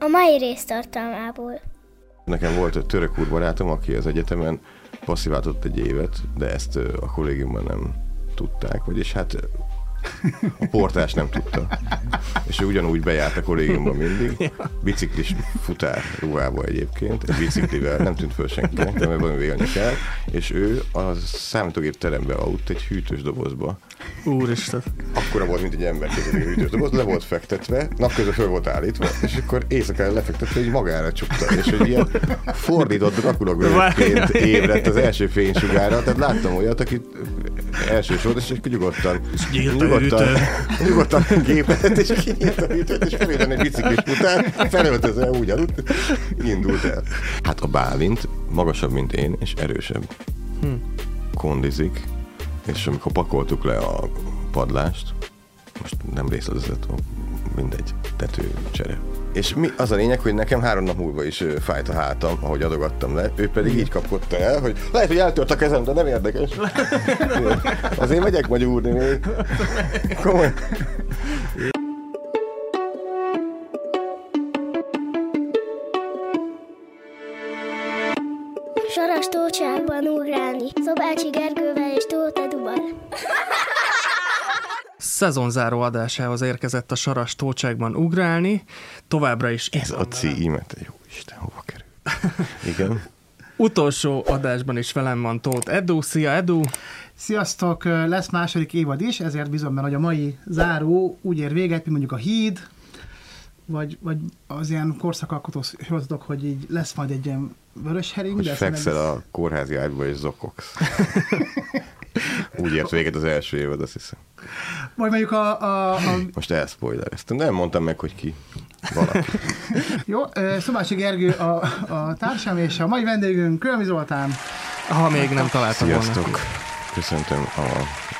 A mai rész tartalmából. Nekem volt egy török úr barátom, aki az egyetemen passziváltott egy évet, de ezt a kollégiumban nem tudták, vagyis hát a portás nem tudta. És ő ugyanúgy bejárt a kollégiumban mindig, biciklis futár ruhába egyébként, egy biciklivel, nem tűnt föl senkinek, de mert valami élni kell, és ő a számítógép terembe aludt egy hűtős dobozba. Úristen. Akkora volt, mint egy ember képzeld, egy hűtős doboz, le volt fektetve, napközben föl volt állítva, és akkor éjszaka lefektetve, hogy magára csukta, és hogy ilyen fordított Dracula görögként ébredt az első fénysugára, tehát láttam olyat, akit első sor, és akkor nyugodtan, a nyugodtan, nyugodtan gépelt, és kinyílt a hűtőt, és felében egy biciklis után, felöltözve úgy aludt, indult el. Hát a Bálint magasabb, mint én, és erősebb. Hm. Kondizik, és amikor pakoltuk le a padlást, most nem részletezett, mindegy, tetőcsere. És mi, az a lényeg, hogy nekem három nap múlva is fájt a hátam, ahogy adogattam le. Ő pedig így kapkodta el, hogy lehet, hogy eltört a kezem, de nem érdekes. Azért megyek majd úrni még. Komoly. Saras tócsákban ugrálni. Szobácsi Gergővel Szezonzáró adásához érkezett a Saras Tócsákban ugrálni, továbbra is Ez a címe, te jó Isten, hova kerül? Igen. Utolsó adásban is velem van Tóth Edu. Szia Edu! Sziasztok! Lesz második évad is, ezért bizony, mert hogy a mai záró úgy ér véget, mint mondjuk a híd, vagy, vagy az ilyen korszakalkotó sorozatok, hogy így lesz majd egy ilyen vörös hering. Hogy de fekszel ez- a kórházi ágyba és zokogsz. Úgy ért véget az első évad, azt hiszem. Vagy mondjuk a, a, a Most elspoilereztem. Nem mondtam meg, hogy ki. Valaki. jó, Szobási Gergő a, a társam, és a mai vendégünk Kölmi Zoltán. Ha még nem találtam volna. Sziasztok! Köszöntöm a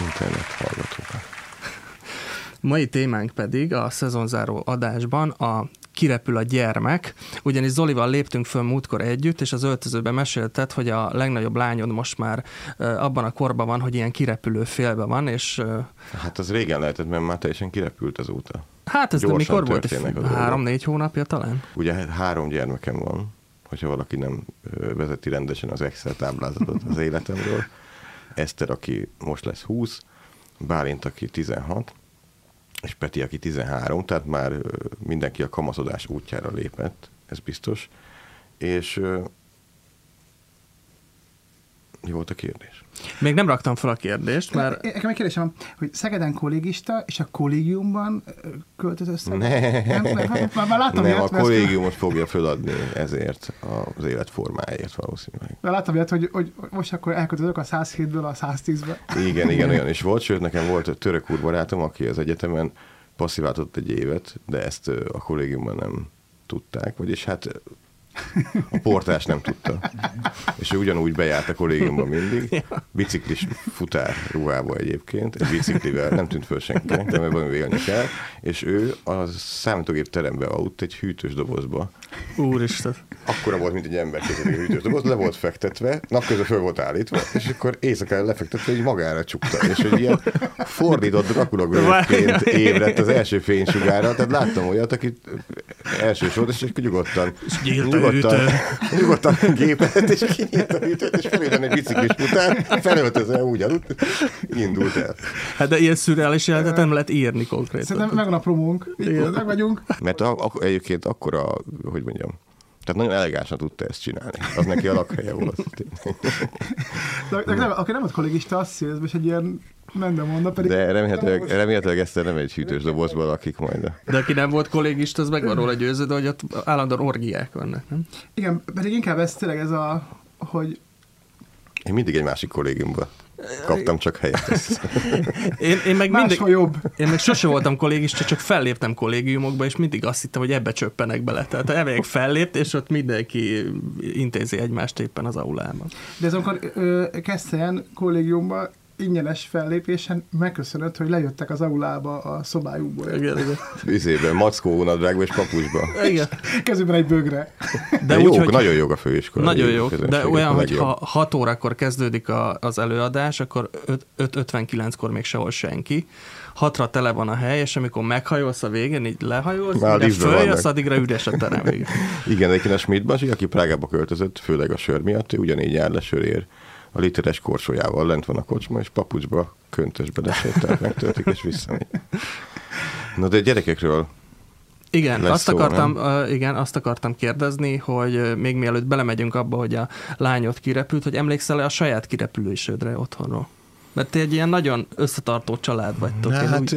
internet hallgatókat. Mai témánk pedig a szezonzáró adásban a kirepül a gyermek, ugyanis Zolival léptünk föl múltkor együtt, és az öltözőben mesélted, hogy a legnagyobb lányod most már abban a korban van, hogy ilyen kirepülő félbe van, és Hát az régen lehetett, mert már teljesen kirepült azóta. hát ez Gyorsan mikor volt? Három-négy hónapja talán? Ugye három gyermekem van, hogyha valaki nem vezeti rendesen az Excel táblázatot az életemről. Eszter, aki most lesz 20, Bálint, aki 16, és Peti, aki 13, tehát már mindenki a kamaszodás útjára lépett, ez biztos. És mi volt a kérdés? Még nem raktam fel a kérdést, mert Nekem egy kérdésem van, hogy Szegeden kollégista, és a kollégiumban ö, költöz össze? Ne. Nem, nem, már, már láttam Nem, a kollégiumot fogja föladni ezért az életformáért valószínűleg. Mert láttam ilyet, hogy, hogy most akkor elköltözök a 107-ből a 110-be. Igen, igen, olyan is volt, sőt nekem volt egy török úr barátom, aki az egyetemen passziváltott egy évet, de ezt a kollégiumban nem tudták, vagyis hát a portás nem tudta. És ő ugyanúgy bejárt a kollégiumban mindig, biciklis futár ruhába egyébként, egy biciklivel, nem tűnt föl senkinek, mert valami élni kell, és ő a számítógép terembe aludt egy hűtős dobozba. úristen. Akkora volt, mint egy ember egy hűtős doboz, le volt fektetve, napközben föl volt állítva, és akkor éjszaka lefektetve, hogy magára csukta, és hogy ilyen fordított Dracula görögként ébredt az első fénysugára, tehát láttam olyat, akit első sor, és nyugodtan, nyílt a nyugodtan, nyugodtan gépelt, és kinyílt a hűtőt, és felében egy biciklis után, felöltözve úgy aludt, indult el. Hát de ilyen szürreális jelentet nem lehet írni konkrétan. Szerintem megvan a promónk, meg vagyunk. Mert a, a, egyébként akkora, hogy mondjam, tehát nagyon elegánsan tudta ezt csinálni. Az neki a lakhelye volt. De, de nem, aki nem volt kollégista, azt hiszi, ez most egy ilyen mendemondna, pedig... De remélhetőleg, remélhetőleg ezt nem egy hűtős dobozban lakik majd. De aki nem volt kollégista, az meg van róla győződve, hogy ott állandóan orgiák vannak, nem? Igen, pedig inkább ez tényleg ez a, hogy Én mindig egy másik kollégiumban kaptam csak helyet. Én, én meg mindig, jobb. én meg sose voltam kollégista, csak felléptem kollégiumokba, és mindig azt hittem, hogy ebbe csöppenek bele. Tehát elmegyek fellép, és ott mindenki intézi egymást éppen az aulában. De ez kezdte ilyen kollégiumban, ingyenes fellépésen megköszönött, hogy lejöttek az aulába a szobájukból. Igen, igen. Üzében, mackó unadrágba és papucsba. igen. Kezükben egy bögre. De, De jó, úgy, hogy nagyon jó a főiskola. Nagyon jó, közönséget, de olyan, hogy ha 6 órakor kezdődik a, az előadás, akkor 5.59-kor még sehol senki. 6-ra tele van a hely, és amikor meghajolsz a végén, így lehajolsz, Már mire följössz, addigra üres a terem. Igen, egyébként a Schmidt aki Prágába költözött, főleg a sör miatt, ő ugyanígy jár le sörér a literes korsójával, lent van a kocsma, és papucsba, köntösbe lesétál, megtöltik, és visszamegy. Na de gyerekekről Igen, Lesz azt szó, akartam, uh, igen, azt akartam kérdezni, hogy még mielőtt belemegyünk abba, hogy a lányot kirepült, hogy emlékszel-e a saját kirepülésődre otthonról? Mert ti egy ilyen nagyon összetartó család vagytok. Na, Én hát úgy,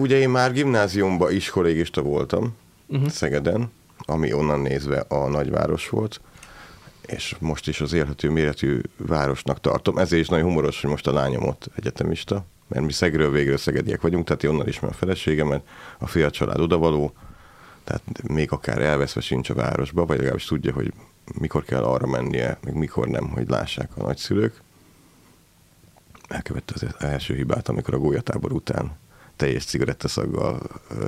ugye én már gimnáziumban is kollégista voltam, uh-huh. Szegeden, ami onnan nézve a nagyváros volt, és most is az élhető méretű városnak tartom. Ezért is nagyon humoros, hogy most a lányom ott egyetemista, mert mi Szegről végre szegediek vagyunk, tehát onnan ismerem a feleségemet, a fia család odavaló, tehát még akár elveszve sincs a városba, vagy legalábbis tudja, hogy mikor kell arra mennie, meg mikor nem, hogy lássák a nagyszülők. Elkövette az első hibát, amikor a gólyatábor után teljes cigarettaszaggal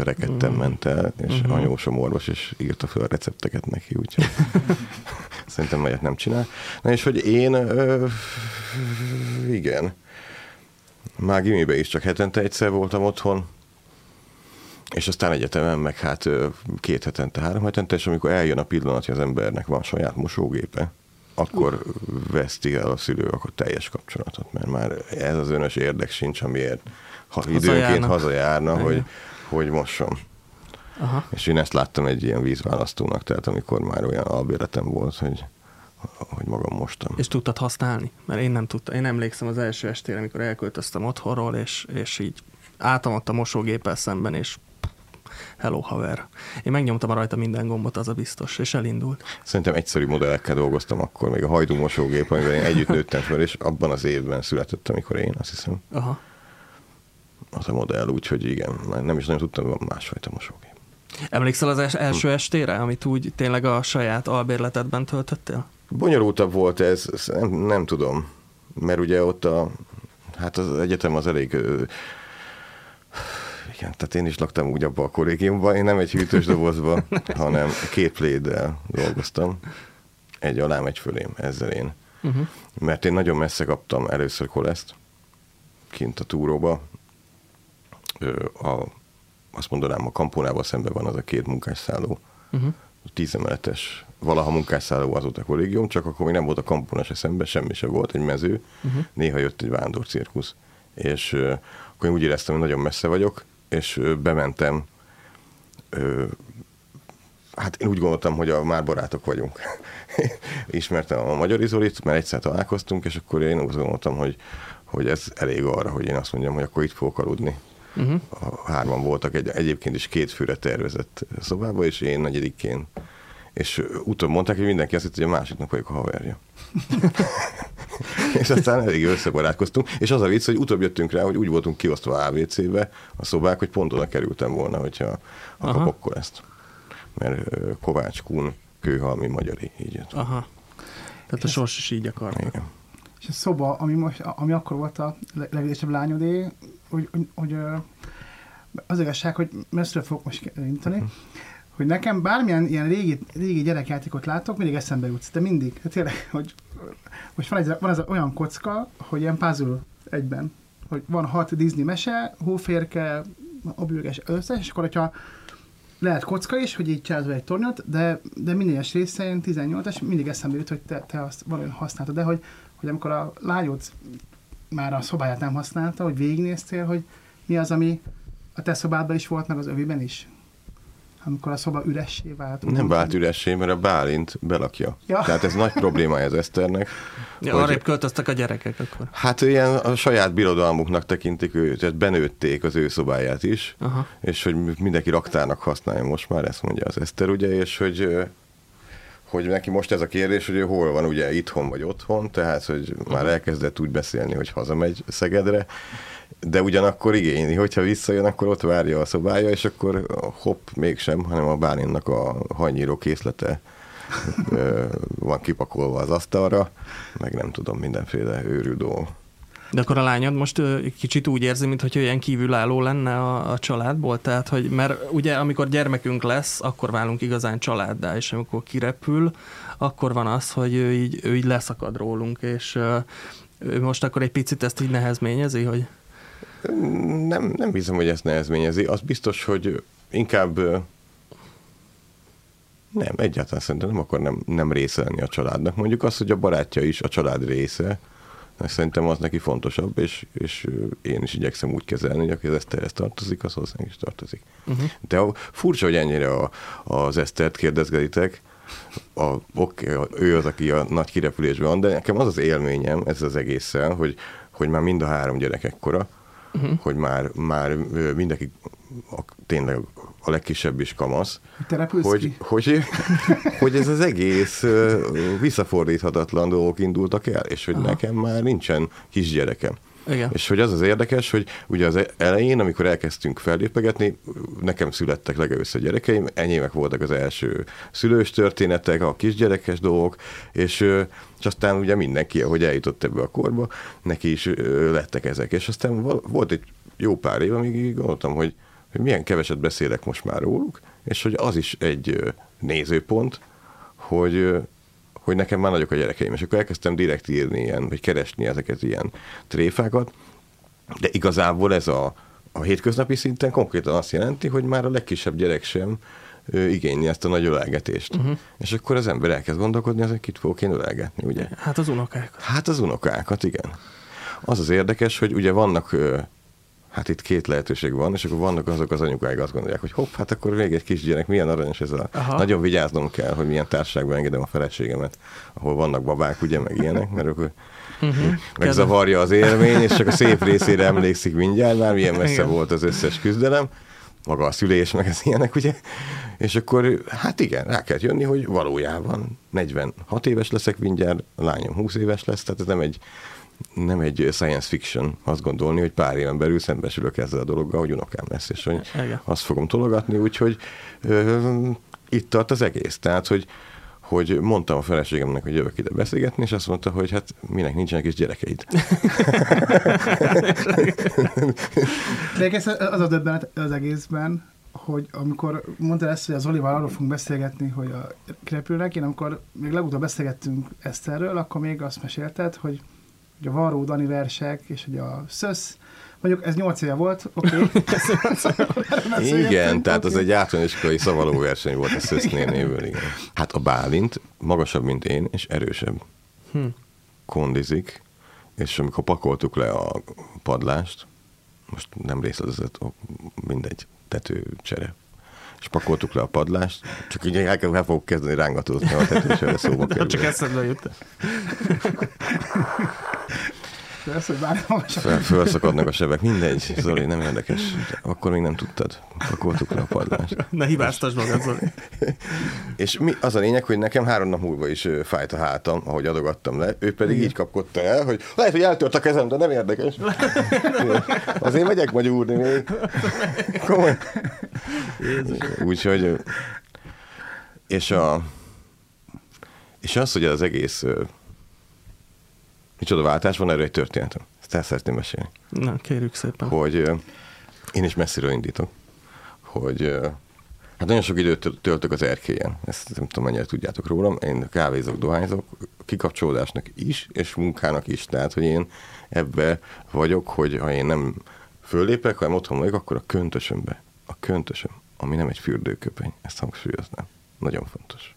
rekedtem Mhm. ment el, és Mhm. uh-huh. anyósom orvos, és írta fel a recepteket neki, úgyhogy szerintem melyet nem csinál. Na és hogy én, ö, igen, már gimibe is csak hetente egyszer voltam otthon, és aztán egyetemen meg hát két hetente, három hetente, és amikor eljön a pillanat, hogy az embernek van saját mosógépe, akkor veszti el a szülő akkor teljes kapcsolatot, mert már ez az önös érdek sincs, amiért ha időnként Hazajárnak. hazajárna, Igen. hogy, hogy mossam. aha. És én ezt láttam egy ilyen vízválasztónak, tehát amikor már olyan albéletem volt, hogy, hogy magam mostam. És tudtad használni? Mert én nem tudtam. Én emlékszem az első estére, amikor elköltöztem otthonról, és, és így álltam ott a mosógéppel szemben, és hello haver. Én megnyomtam rajta minden gombot, az a biztos, és elindult. Szerintem egyszerű modellekkel dolgoztam akkor, még a hajdú mosógép, amivel én együtt nőttem fel, és abban az évben született, amikor én, azt hiszem, Aha. Az a modell, úgyhogy igen, már nem is nagyon tudtam, másfajta mosógép. Emlékszel az első estére, amit úgy tényleg a saját albérletedben töltöttél? Bonyolultabb volt ez, nem, nem tudom, mert ugye ott a, hát az egyetem az elég, igen, tehát én is laktam úgy abban a kollégiumban, én nem egy hűtős dobozban, hanem két pléddel dolgoztam, egy alám, egy fölém, ezzel én. Uh-huh. Mert én nagyon messze kaptam először koleszt, kint a túróba, a, azt mondanám, a kampónával szemben van az a két munkásszálló, Uh-huh. tízemeletes, valaha munkásszálló az ott a kollégium, csak akkor még nem volt a kampóna se szemben, semmi se volt, egy mező, uh-huh. néha jött egy vándor cirkusz, és ö, akkor én úgy éreztem, hogy nagyon messze vagyok, és ö, bementem, ö, hát én úgy gondoltam, hogy a, már barátok vagyunk. Ismertem a Magyar Izolit, mert egyszer találkoztunk, és akkor én úgy gondoltam, hogy, hogy ez elég arra, hogy én azt mondjam, hogy akkor itt fogok aludni. Uh-huh. Hárman voltak egy, egyébként is két főre tervezett szobába, és én negyedikén. És utóbb mondták, hogy mindenki azt hitt, hogy a másiknak vagyok a haverja. és aztán elég összebarátkoztunk, és az a vicc, hogy utóbb jöttünk rá, hogy úgy voltunk kiosztva ABC-be a szobák, hogy pont oda kerültem volna, hogyha ha Aha. kapok ezt. Mert Kovács Kun, Kőhalmi, Magyari, így jött. Aha. Tehát a sors is így akart. Igen. És a szoba, ami, most, ami akkor volt a leg- legidősebb lányodé, hogy, hogy, hogy az igazság, hogy messzire fogok most indítani, hogy nekem bármilyen ilyen régi, régi gyerekjátékot látok, mindig eszembe jutsz, de mindig. Hát tényleg, hogy most van, egy, van ez olyan kocka, hogy ilyen puzzle egyben, hogy van hat Disney mese, hóférke, a bőges összes, és akkor, hogyha lehet kocka is, hogy így csinálsz vele egy tornyot, de, de minden egyes részén 18-es, mindig eszembe jut, hogy te, te azt valójában használtad, de hogy, hogy amikor a lányod már a szobáját nem használta, hogy végignéztél, hogy mi az, ami a te szobádban is volt, meg az öviben is? Amikor a szoba üressé vált. Nem vált üressé, mert a Bálint belakja. Ja. Tehát ez nagy problémája az Eszternek. Ja, hogy- arrébb költöztek a gyerekek akkor. Hát ilyen a saját birodalmuknak tekintik őt, tehát benőtték az ő szobáját is, Aha. és hogy mindenki raktárnak használja most már, ezt mondja az Eszter, ugye, és hogy, hogy neki most ez a kérdés, hogy ő hol van, ugye itthon vagy otthon, tehát, hogy már elkezdett úgy beszélni, hogy hazamegy Szegedre, de ugyanakkor igényli, hogyha visszajön, akkor ott várja a szobája, és akkor hopp, mégsem, hanem a Bálinnak a hajnyíró készlete van kipakolva az asztalra, meg nem tudom, mindenféle őrült dolgok. De akkor a lányod most kicsit úgy érzi, mintha ilyen kívülálló lenne a, a családból, tehát hogy, mert ugye amikor gyermekünk lesz, akkor válunk igazán családdá, és amikor kirepül, akkor van az, hogy ő így, ő így leszakad rólunk, és ő most akkor egy picit ezt így nehezményezi, hogy... Nem, nem bízom, hogy ezt nehezményezi. Az biztos, hogy inkább nem, egyáltalán szerintem nem akar nem, nem része lenni a családnak. Mondjuk az, hogy a barátja is a család része, mert szerintem az neki fontosabb, és, és én is igyekszem úgy kezelni, hogy aki az Eszterhez tartozik, az hozzánk is tartozik. Uh-huh. De furcsa, hogy ennyire a, az Esztert kérdezgetitek, a, oké, ő az, aki a nagy kirepülésben van, de nekem az az élményem ez az egésszel, hogy, hogy már mind a három gyerek ekkora, uh-huh. hogy már, már mindenki a, tényleg a legkisebb is kamasz, Te hogy, ki? hogy, hogy ez az egész visszafordíthatatlan dolgok indultak el, és hogy Aha. nekem már nincsen kisgyerekem. Igen. És hogy az az érdekes, hogy ugye az elején, amikor elkezdtünk fellépegetni, nekem születtek legelőször gyerekeim, enyémek voltak az első szülős történetek, a kisgyerekes dolgok, és, és aztán ugye mindenki, ahogy eljutott ebbe a korba, neki is lettek ezek. És aztán volt egy jó pár év, amíg gondoltam, hogy, hogy milyen keveset beszélek most már róluk, és hogy az is egy nézőpont, hogy hogy nekem már nagyok a gyerekeim, és akkor elkezdtem direkt írni ilyen, vagy keresni ezeket ilyen tréfákat, de igazából ez a, a hétköznapi szinten konkrétan azt jelenti, hogy már a legkisebb gyerek sem ö, igényli ezt a nagy ölelgetést. Uh-huh. És akkor az ember elkezd gondolkodni, azon kit fogok én ölelgetni, ugye? Hát az unokák. Hát az unokákat, igen. Az az érdekes, hogy ugye vannak, hát itt két lehetőség van, és akkor vannak azok az anyukák, azt gondolják, hogy hopp, hát akkor még egy kisgyerek, milyen aranyos ez a... Aha. Nagyon vigyáznom kell, hogy milyen társaságban engedem a feleségemet, ahol vannak babák, ugye, meg ilyenek, mert akkor Uh-huh. megzavarja az élmény, és csak a szép részére emlékszik mindjárt, már milyen messze Igen. volt az összes küzdelem, maga a szülés, meg az ilyenek, ugye? És akkor, hát igen, rá kell jönni, hogy valójában 46 éves leszek mindjárt, a lányom 20 éves lesz, tehát ez nem egy, nem egy science fiction azt gondolni, hogy pár éven belül szembesülök ezzel a dologgal, hogy unokám lesz, és hogy Igen. azt fogom tologatni, úgyhogy ö, itt tart az egész. Tehát, hogy, hogy mondtam a feleségemnek, hogy jövök ide beszélgetni, és azt mondta, hogy hát minek nincsenek is gyerekeid. De egész az a döbbenet az egészben, hogy amikor mondtad ezt, hogy az Olival arról fogunk beszélgetni, hogy a repülnek, én amikor még legutóbb beszélgettünk Eszterről, akkor még azt mesélted, hogy, hogy a Varró Dani versek, és hogy a Szösz, mondjuk ez 8 éve volt, oké. Okay. Igen, tehát az egy általános iskolai szavaló verseny volt a Szösznénévől, igen. Hát a Bálint magasabb, mint én, és erősebb. Hm. Kondizik, és amikor pakoltuk le a padlást, most nem részletezett, mindegy, tetőcsere. És pakoltuk le a padlást, csak így el, el fogok kezdeni rángatózni, a tetőcsere szóba kerül. Csak eszedbe jut. De ez, hogy bár magasabb. Fel, fölszakadnak a sebek, mindegy, Zoli, nem érdekes. Akkor még nem tudtad. Pakoltuk le a padlást. Ne hibáztasd magad, Zoli. És mi, az a lényeg, hogy nekem három nap múlva is fájt a hátam, ahogy adogattam le. Ő pedig így kapkodta el, hogy lehet, hogy eltört a kezem, de nem érdekes. Azért megyek majd úrni még. Komoly. Úgyhogy... És a... És az, hogy az egész... Micsoda váltás van, erről egy történetem. Ezt el szeretném mesélni. Na, kérjük szépen. hogy én is messziről indítok, hogy hát nagyon sok időt töl- töltök az erkélyen, ezt nem tudom mennyire tudjátok rólam, én kávézok, dohányzok, kikapcsolódásnak is, és munkának is, tehát hogy én ebbe vagyok, hogy ha én nem föllépek, hanem otthon vagyok, akkor a köntösömbe, a köntösöm, ami nem egy fürdőköpeny, ezt hangsúlyoznám, nagyon fontos.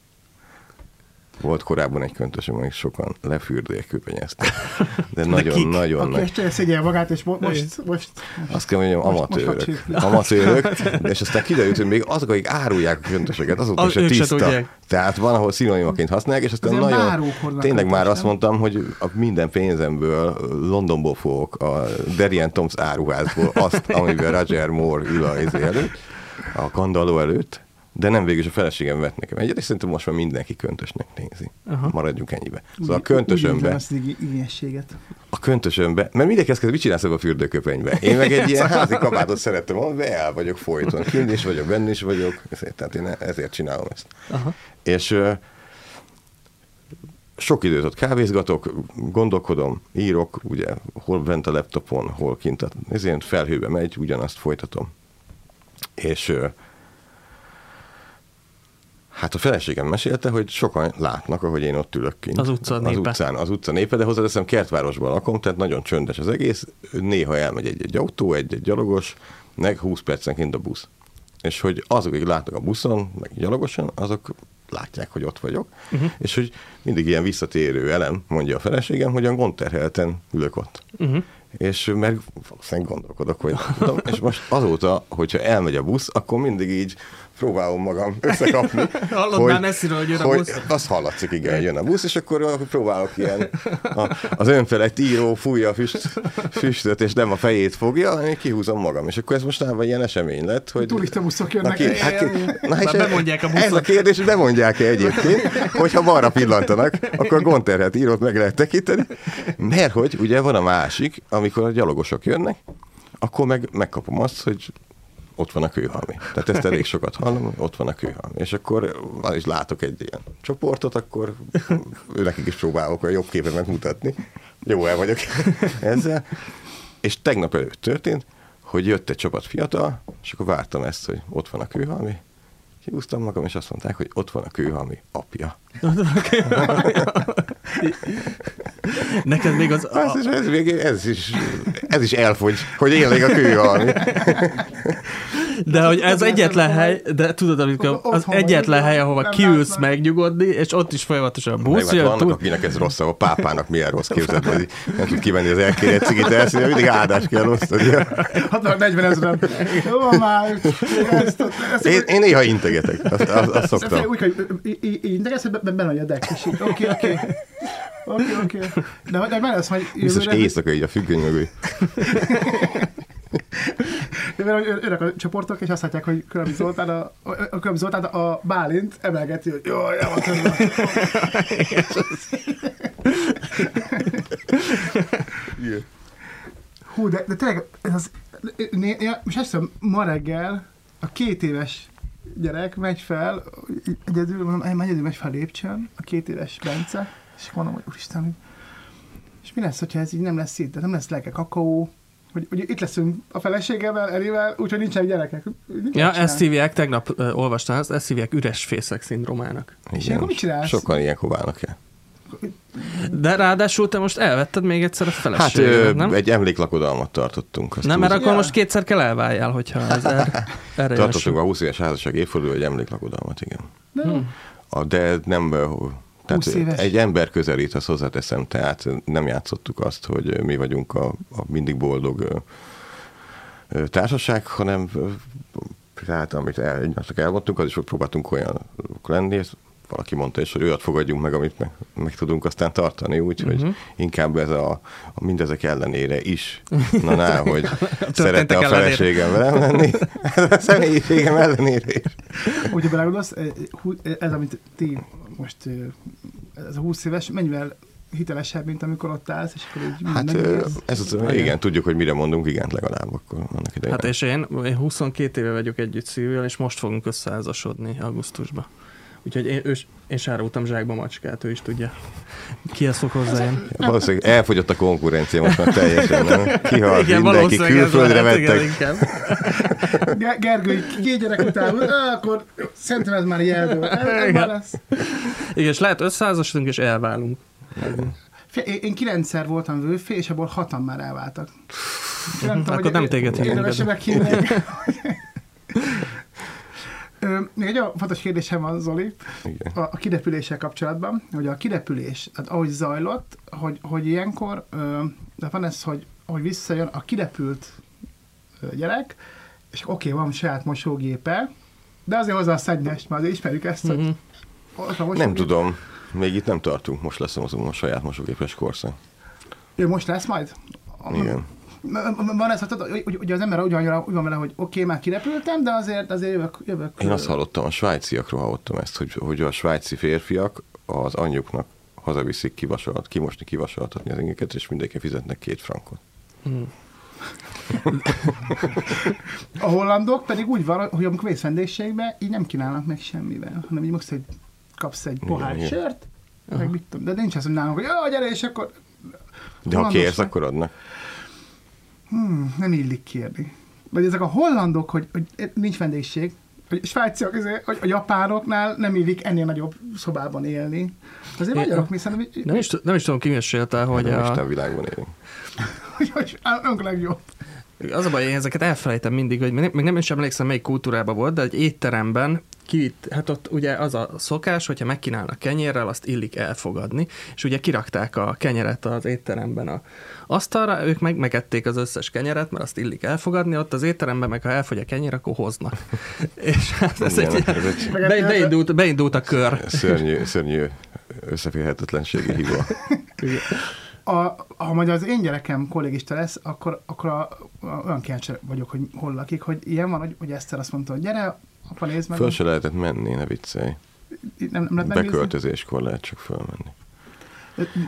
Volt korábban egy köntösöm, amik sokan lefürdőek köpenyeztek, de nagyon-nagyon Aki nagy. este szégyel magát, és mo- most, most Azt kell mondjam, Most- most amatőrök. amatőrök, de és aztán kiderült, hogy még azok, akik árulják a köntöseket, azok Az- se ők se tiszta. Tehát van, ahol szinonimaként használják, és aztán Az ilyen nagyon... Tényleg már azt mondtam, hogy a minden pénzemből Londonból fogok a Derian Toms áruházból azt, amiben Roger Moore ül a izé előtt, a kandalló előtt, de nem végül is a feleségem vett nekem egyet, és szerintem most már mindenki köntösnek nézi. Aha. Maradjunk ennyibe. Szóval a köntösömbe, ezt igényességet. a köntösömbe, mert mindenki kezd, mit csinálsz ebbe a fürdőköpenybe? Én meg egy ilyen házi kabátot szerettem de el vagyok folyton. Kint is vagyok, benne is vagyok, ezért, tehát én ezért csinálom ezt. Aha. És sok időt ott kávézgatok, gondolkodom, írok, ugye, hol bent a laptopon, hol kint, ezért felhőbe megy, ugyanazt folytatom. És ö, hát a feleségem mesélte, hogy sokan látnak, ahogy én ott ülök kint. Az utca az népe. utcán, az utca népe, de hozzáteszem, kertvárosban lakom, tehát nagyon csöndes az egész. Néha elmegy egy-egy autó, egy-egy gyalogos, meg 20 percenként a busz. És hogy azok, akik látnak a buszon, meg gyalogosan, azok látják, hogy ott vagyok, uh-huh. és hogy mindig ilyen visszatérő elem, mondja a feleségem, hogy olyan gondterhelten ülök ott. Uh-huh. És mert valószínűleg gondolkodok, hogy tudom, és most azóta, hogyha elmegy a busz, akkor mindig így próbálom magam összekapni. Hallod már messziről, hogy jön a busz? Az hallatszik, igen, hogy jön a busz, és akkor próbálok ilyen a, az önfelett író fújja a füst, füstöt, és nem a fejét fogja, hanem kihúzom magam. És akkor ez mostában ilyen esemény lett, hogy... Turista buszok jönnek. ki- hát ki- na, és Már bemondják a buszok. Ez a kérdés, hogy bemondják-e egyébként, hogyha balra pillantanak, akkor gondterhet írót meg lehet tekinteni, mert hogy ugye van a másik, amikor a gyalogosok jönnek, akkor meg megkapom azt, hogy ott van a kőhalmi. Tehát ezt elég sokat hallom, hogy ott van a kőhalmi. És akkor van is látok egy ilyen csoportot, akkor nekik is próbálok a jobb képemet mutatni. Jó el vagyok ezzel. És tegnap előtt történt, hogy jött egy csapat fiatal, és akkor vártam ezt, hogy ott van a kőhalmi. Kihúztam magam, és azt mondták, hogy ott van a kőhalmi apja. Neked még az... Ez, is, ez, még, ez, is, ez is elfogy, hogy én a kőhalmi. De hogy ez egyetlen hely, de tudod, amikor az egyetlen hely, ahova kiülsz megnyugodni, és ott is folyamatosan a Meg busz, hát jön, vannak, akinek ez rossz, a pápának milyen rossz képzett, hogy nem tud kivenni az elkérett cigit, elszínű, mindig áldást kell osztani. 40 ezeren. Jó, már. Ezt, ezt, Én, én néha integetek, azt, azt, azt Szoktam. Úgy, hogy integetsz, benne vagy a deck, így, oké, oké. Oké, oké. De, de már lesz Biztos jövőre, éjszaka így a függöny jövőre hogy örök a csoportok, és azt látják, hogy Körömi Zoltán, a, a, a Körömi Zoltán a Bálint emelgeti, hogy el van törve. Hú, de, de tényleg, ez az, né, né, most hiszem, ma reggel a két éves gyerek megy fel, egyedül, mondom, egyedül megy fel a lépcsőn, a két éves Bence, és mondom, hogy úristen, hogy- és mi lesz, hogyha ez így nem lesz itt, de nem lesz lelke kakaó, hogy, hogy itt leszünk a feleségevel, Erivel, úgyhogy nincsenek gyerekek. Mit Ja, ezt hívják, tegnap uh, olvastam ezt, ezt hívják üres fészek szindrómának. És ilyenkor mit csinálsz? Sokan ilyenkor válnak el. De ráadásul te most elvetted még egyszer a Hát feleségedet, ö, nem? egy emléklakodalmat tartottunk. azt Nem, mert akkor Ja. most kétszer kell elváljál, hogyha ez er, erre Tartottunk jön. a 20 éves házasság évforduló egy emléklakodalmat, igen. De, Hmm. A, de nem, tehát 20 éves. egy ember közelít, azt hozzáteszem, tehát nem játszottuk azt, hogy mi vagyunk a, a mindig boldog társaság, hanem tehát amit el, egymásnak elmondtunk, az is próbáltunk olyan lenni, valaki mondta is, hogy olyat fogadjunk meg, amit meg, meg tudunk aztán tartani, úgyhogy uh-huh. inkább ez a, a mindezek ellenére is, na ná, hogy szerette a feleségem velem lenni, a személyiségem ellenére is. Hogyha belegondolsz, eh, hú- ez, amit ti most, eh, ez a 20 éves, mennyivel hitelesebb, mint amikor ott állsz, és akkor így Hát ez az, igen, tudjuk, hogy mire mondunk, igen, legalább akkor annak idején. Hát és én, én 22 éve vagyok együtt Szilvivel, és most fogunk összeházasodni augusztusban. Úgyhogy én, ős, én sároltam zsákba macskát, ő is tudja. Ki ezt fog hozzájön? Valószínűleg elfogyott a konkurencia most már teljesen, nem? Kihalt mindenki, valószínűleg ez külföldre igen, vettek. inkább. Ge- Gergő, így két gyerek után, "Á, akkor szerintem ez már eldől. Ez, Igen. már lesz. Igen, és lehet összeházasodunk, és elválunk. Én, én kilencszer voltam vőfé, és abból hatan már elváltak. Nem Akkor nem téged hívunk. Ö, Még egy olyan fontos kérdésem van, Zoli, Igen. a, a kirepüléssel kapcsolatban, hogy a kirepülés, tehát ahogy zajlott, hogy, hogy ilyenkor, de van ez, hogy, hogy visszajön a kirepült gyerek, és oké, okay, van saját mosógépe, de azért hozzá a szennyest, mert azért ismerjük ezt, hogy Mhm. ott a Nem tudom, még itt nem tartunk, most lesz azon a saját mosógépes korszak. Ő most lesz majd? Igen. Van ez, hogy hogy- hogy az ember úgy van, úgy van vele, hogy oké, okay, már kirepültem, de azért, azért jövök. jövök Én azt hallottam, a svájciakról hallottam ezt, hogy, hogy a svájci férfiak az anyjuknak hazaviszik kivasolt, kimosni, kivasoltatni az ingeket, és mindenki fizetnek két frankot. A hollandok pedig úgy van, hogy amikor mész vendégségbe, így nem kínálnak meg semmivel, hanem így most egy, kapsz egy pohár igen. sört, meg mit tudom. De nincs az, hogy nálunk, hogy ja, gyere, és akkor De ha kérsz, akkor adnak. Hmm, nem illik kérni. Vagy ezek a hollandok, hogy, hogy nincs vendégség, hogy svájciak, izé, hogy a japánoknál nem illik ennél nagyobb szobában élni. Azért É, magyarok mi szerintem, Nem is, nem is tudom, ki mesélte, hogy Hogy a... a, Isten világban élünk. hogy, hogy önk legjobb. Az a baj, én ezeket elfelejtem mindig, hogy még nem is emlékszem, melyik kultúrában volt, de egy étteremben kivitt, hát ott ugye az a szokás, hogyha megkínálnak kenyérrel, azt illik elfogadni, és ugye kirakták a kenyeret az étteremben a asztalra, ők meg megették az összes kenyeret, mert azt illik elfogadni, ott az étteremben meg ha elfogy a kenyér, akkor hoznak. és hát ez Igen, egy, egy be, beindult, beindult a kör. szörnyű, szörnyű összeférhetetlenségi hiba. A, ha majd az én gyerekem kollégista lesz, akkor, akkor a, a, olyan kíváncsi vagyok, hogy hol lakik, hogy ilyen van, hogy, hogy Eszter azt mondta, hogy gyere, apa nézd meg. Föl se lehetett menni, ne viccelj. Nem, nem lehet? Beköltözéskor lehet csak fölmenni.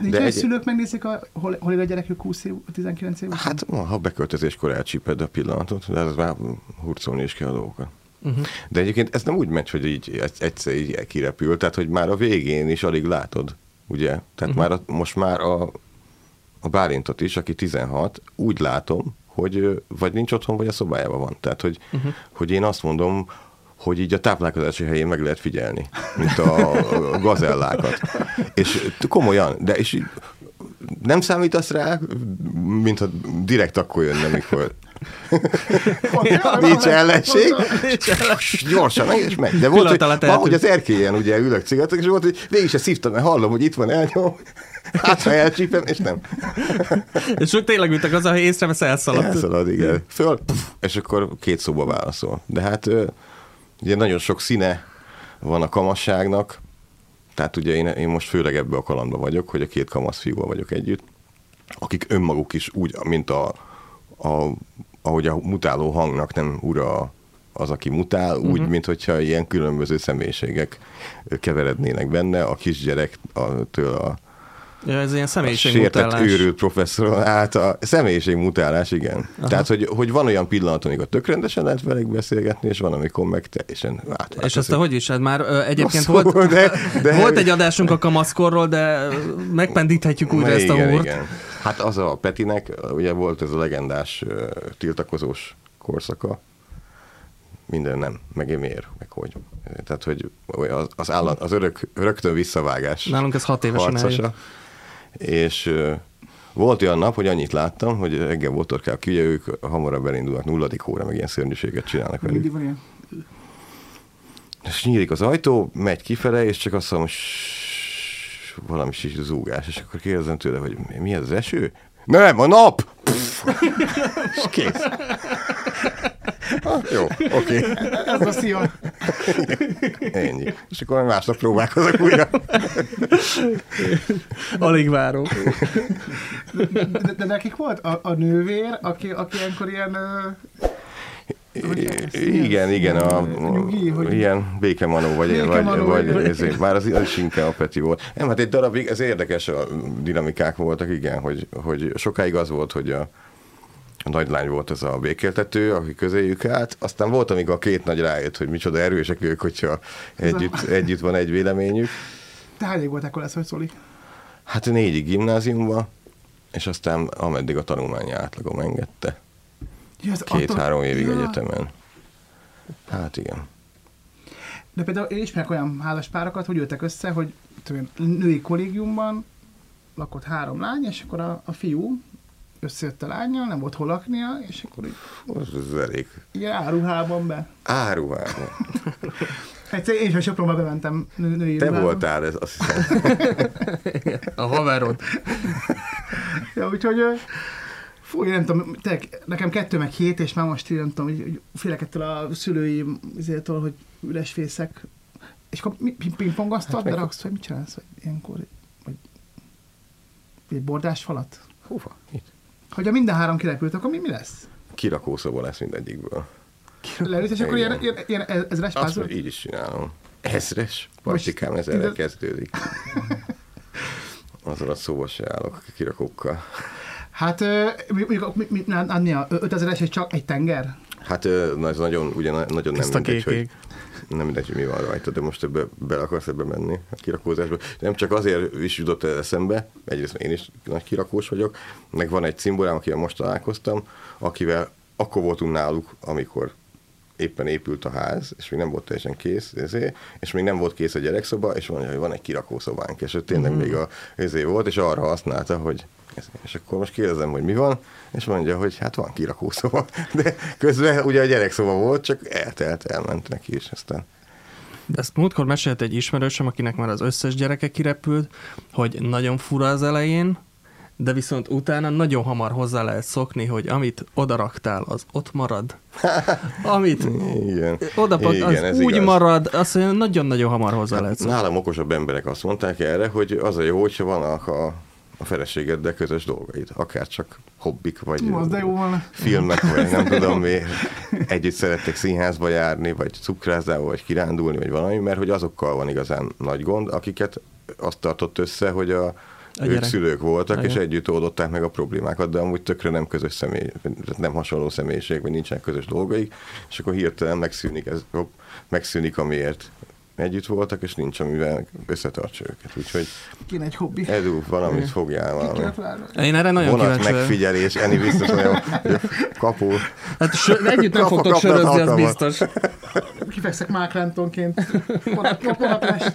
Nincs De egy... egy- szülők megnézik, a, hol, hol él a gyerekük 20 év, 19 év? Hát, ha beköltözéskor elcsíped a pillanatot, de ez már hurcolni is kell a dolgokat. Uh-huh. De egyébként ez nem úgy megy, hogy így egy- egyszer így kirepül, tehát hogy már a végén is alig látod, ugye? Tehát uh-huh. már a, most már a, a Bálintot is, aki 16, úgy látom, hogy vagy nincs otthon, vagy a szobájában van. Tehát, hogy, uh-huh. hogy én azt mondom, hogy így a táplálkozási helyén meg lehet figyelni, mint a, a gazellákat. És komolyan, de és nem számítasz rá, mintha direkt akkor jönne, mikor Ja, nincs ellenség, gyorsan meg és meg. De volt, hogy Pillanat alatt ma, eltűnt. hogy az erkélyen ugye ülök cigarettek, és volt, hogy végig se szívtam, mert hallom, hogy itt van elnyom, hát ha elcsípem, és nem. És úgy tényleg ültek az, hogy észrevesz, elszaladt. Elszalad, igen. Föl, puf, és akkor két szóba válaszol. De hát ugye nagyon sok színe van a kamasságnak, tehát ugye én, én most főleg ebbe a kalandba vagyok, hogy a két kamasz fiúval vagyok együtt, akik önmaguk is úgy, mint a, a ahogy a mutáló hangnak nem ura az, aki mutál, úgy, uh-huh. mint hogyha ilyen különböző személyiségek keverednének benne, a kisgyerektől a, Ja, ez ilyen a személyiségmutálás. őrült professzor, hát a személyiségmutálás, igen. Aha. Tehát, hogy, hogy van olyan pillanat, amikor tök rendesen lehet velük beszélgetni, és van, amikor meg teljesen át. És azt hogy is? Hát már ö, egyébként Rosszul, volt, de- de- volt egy adásunk a kamaszkorról, de megpendíthetjük újra ezt a igen, húrt. igen. Hát az a Petinek, ugye volt ez a legendás tiltakozós korszaka, minden nem, meg én miért, meg hogy. Tehát, hogy az, az, állat, az örök, rögtön visszavágás Nálunk ez hat évesen harcosa. És volt olyan nap, hogy annyit láttam, hogy reggel botorkál ki, ugye ők hamarabb elindulnak nulladik óra, meg ilyen szörnyűséget csinálnak velük. Mindig van ilyen. És nyílik az ajtó, megy kifele, és csak azt mondom, valami is zúgás, és akkor kérdezem tőle, hogy mi ez az eső? Nem, a nap! Pff. és kész. Ah, jó, oké, okay. Ez a szia. ennyi. És akkor másnap próbálkozok újra. Alig várom. De, de nekik volt a, a nővér, aki, aki ilyenkor ilyen... Ö, Igen, igen, a, A nyugi, hogy- ilyen békemanó, vagy, Békemanó, vagy, vagy vagy- ezért, már az, az is inkább a Peti volt. Nem, hát egy darabig, ez érdekes a dinamikák voltak, igen, hogy, hogy sokáig az volt, hogy a nagylány volt ez a békéltető, aki közéjük állt, aztán volt, amikor a két nagy rájött, hogy micsoda erősek ők, hogyha együtt, együtt van egy véleményük. te hány volt akkor lesz, hogy szóli? Hát négyig gimnáziumba, és aztán ameddig a tanulmányi átlagom engedte. Ja, Két-három évig ja. egyetemen. Hát igen. De például én ismerek olyan házaspárokat, hogy ültek össze, hogy tudom női kollégiumban lakott három lány, és akkor a, a fiú összejött a lányjal, nem volt hol laknia, és akkor így, Az, az elég ilyen áruhában be. áruhában. Egyszer én is a Sopronba bementem nő, női Te ruhában. voltál, ez azt hiszem. A haverod. Ja, úgyhogy fú, én nem tudom, te, nekem kettő meg hét, és már most így nem tudom, hogy, hogy félek ettől a szülői izétől, hogy üres fészek. És akkor mi- ping- pingpongoztad, Hát de raksz, vagy mit csinálsz? Vagy ilyenkor, vagy egy bordás falat? Hova? Itt. Hogyha minden három kirepült, akkor mi, mi lesz? Kirakószoba lesz mindegyikből. Leülsz, és akkor ilyen, ilyen, ilyen ezres Azt pázol? így is csinálom. Ezres? Partikám, ezerre ide- kezdődik. Azon a szóba se állok a kirakókkal. Hát, ö, mi, mi, mi, mi, mi a 5000-es és csak egy tenger? Hát na, ez nagyon, ugye na- nagyon nem Ezt a mindegy, hogy nem mindegy, hogy mi van rajta, de most ebbe bele akarsz ebbe menni a kirakózásba. Nem csak azért is jutott el eszembe, egyrészt én is nagy kirakós vagyok, meg van egy cimborám, akivel most találkoztam, akivel akkor voltunk náluk, amikor éppen épült a ház, és még nem volt teljesen kész, ezért, és még nem volt kész a gyerekszoba, és mondja, hogy van egy kirakószobánk, és ő tényleg mm-hmm. még a ezért volt, és arra használta, hogy és akkor most kérdezem, hogy mi van, és mondja, hogy hát van kirakószoba. De közben ugye a gyerekszoba volt, csak eltelt, elment neki is aztán. De ezt múltkor mesélt egy ismerősöm, akinek már az összes gyereke kirepült, hogy nagyon fura az elején, de viszont utána nagyon hamar hozzá lehet szokni, hogy amit odaraktál, az ott marad. Amit Igen. odapak, Igen, az ez úgy igaz. marad, azt nagyon-nagyon hamar hozzá lehet szokni. Nálam okosabb emberek azt mondták erre, hogy az a jó, hogyha vannak a, a feleségeddel közös dolgaid, akár csak hobbik, vagy az de jó van. filmek, vagy nem tudom mi, együtt szerettek színházba járni, vagy cukrászdába, vagy kirándulni, vagy valami, mert hogy azokkal van igazán nagy gond, akiket azt tartott össze, hogy a, A ők gyerek. szülők voltak, Igen. és együtt oldották meg a problémákat, de amúgy tökre nem közös személy, nem hasonló személyiség, vagy nincsenek közös dolgaik, és akkor hirtelen megszűnik, ez, hopp, megszűnik amiért együtt voltak, és nincs, amivel összetartsa őket. Úgyhogy Kéne egy hobbi. Edu, valamit fogjál valami. Én erre nagyon Vonat kíváncsi megfigyelés, Eni biztos olyan, hogy kapu. Hát sö- együtt nem fogtok sörözni, az biztos. Kifekszek Mark Rentonként. Vonat- vonat.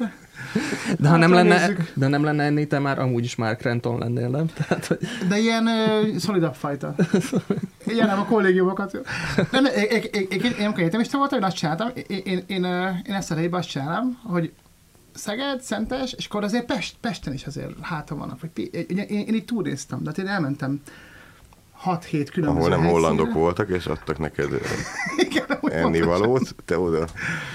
De ha nem Hát, lenne, nézzük. de nem lenne enni, te már amúgy is Mark Renton lennél, nem? Tehát, hogy De ilyen uh, szolidabb fajta. Ilyen nem a kollégiumokat. Nem, én, én, én, én, én amikor egyetemista voltam, én azt csináltam, én, én, én, én ezt a azt csinálom, hogy Szeged, Szentes, és akkor azért Pest, Pesten is azért hátra vannak. Vagy, ugye én, én így túréztem, de hát én elmentem 6-7 különböző ahol nem helyszínre. hollandok voltak, és adtak neked Igen, ennivalót, te oda,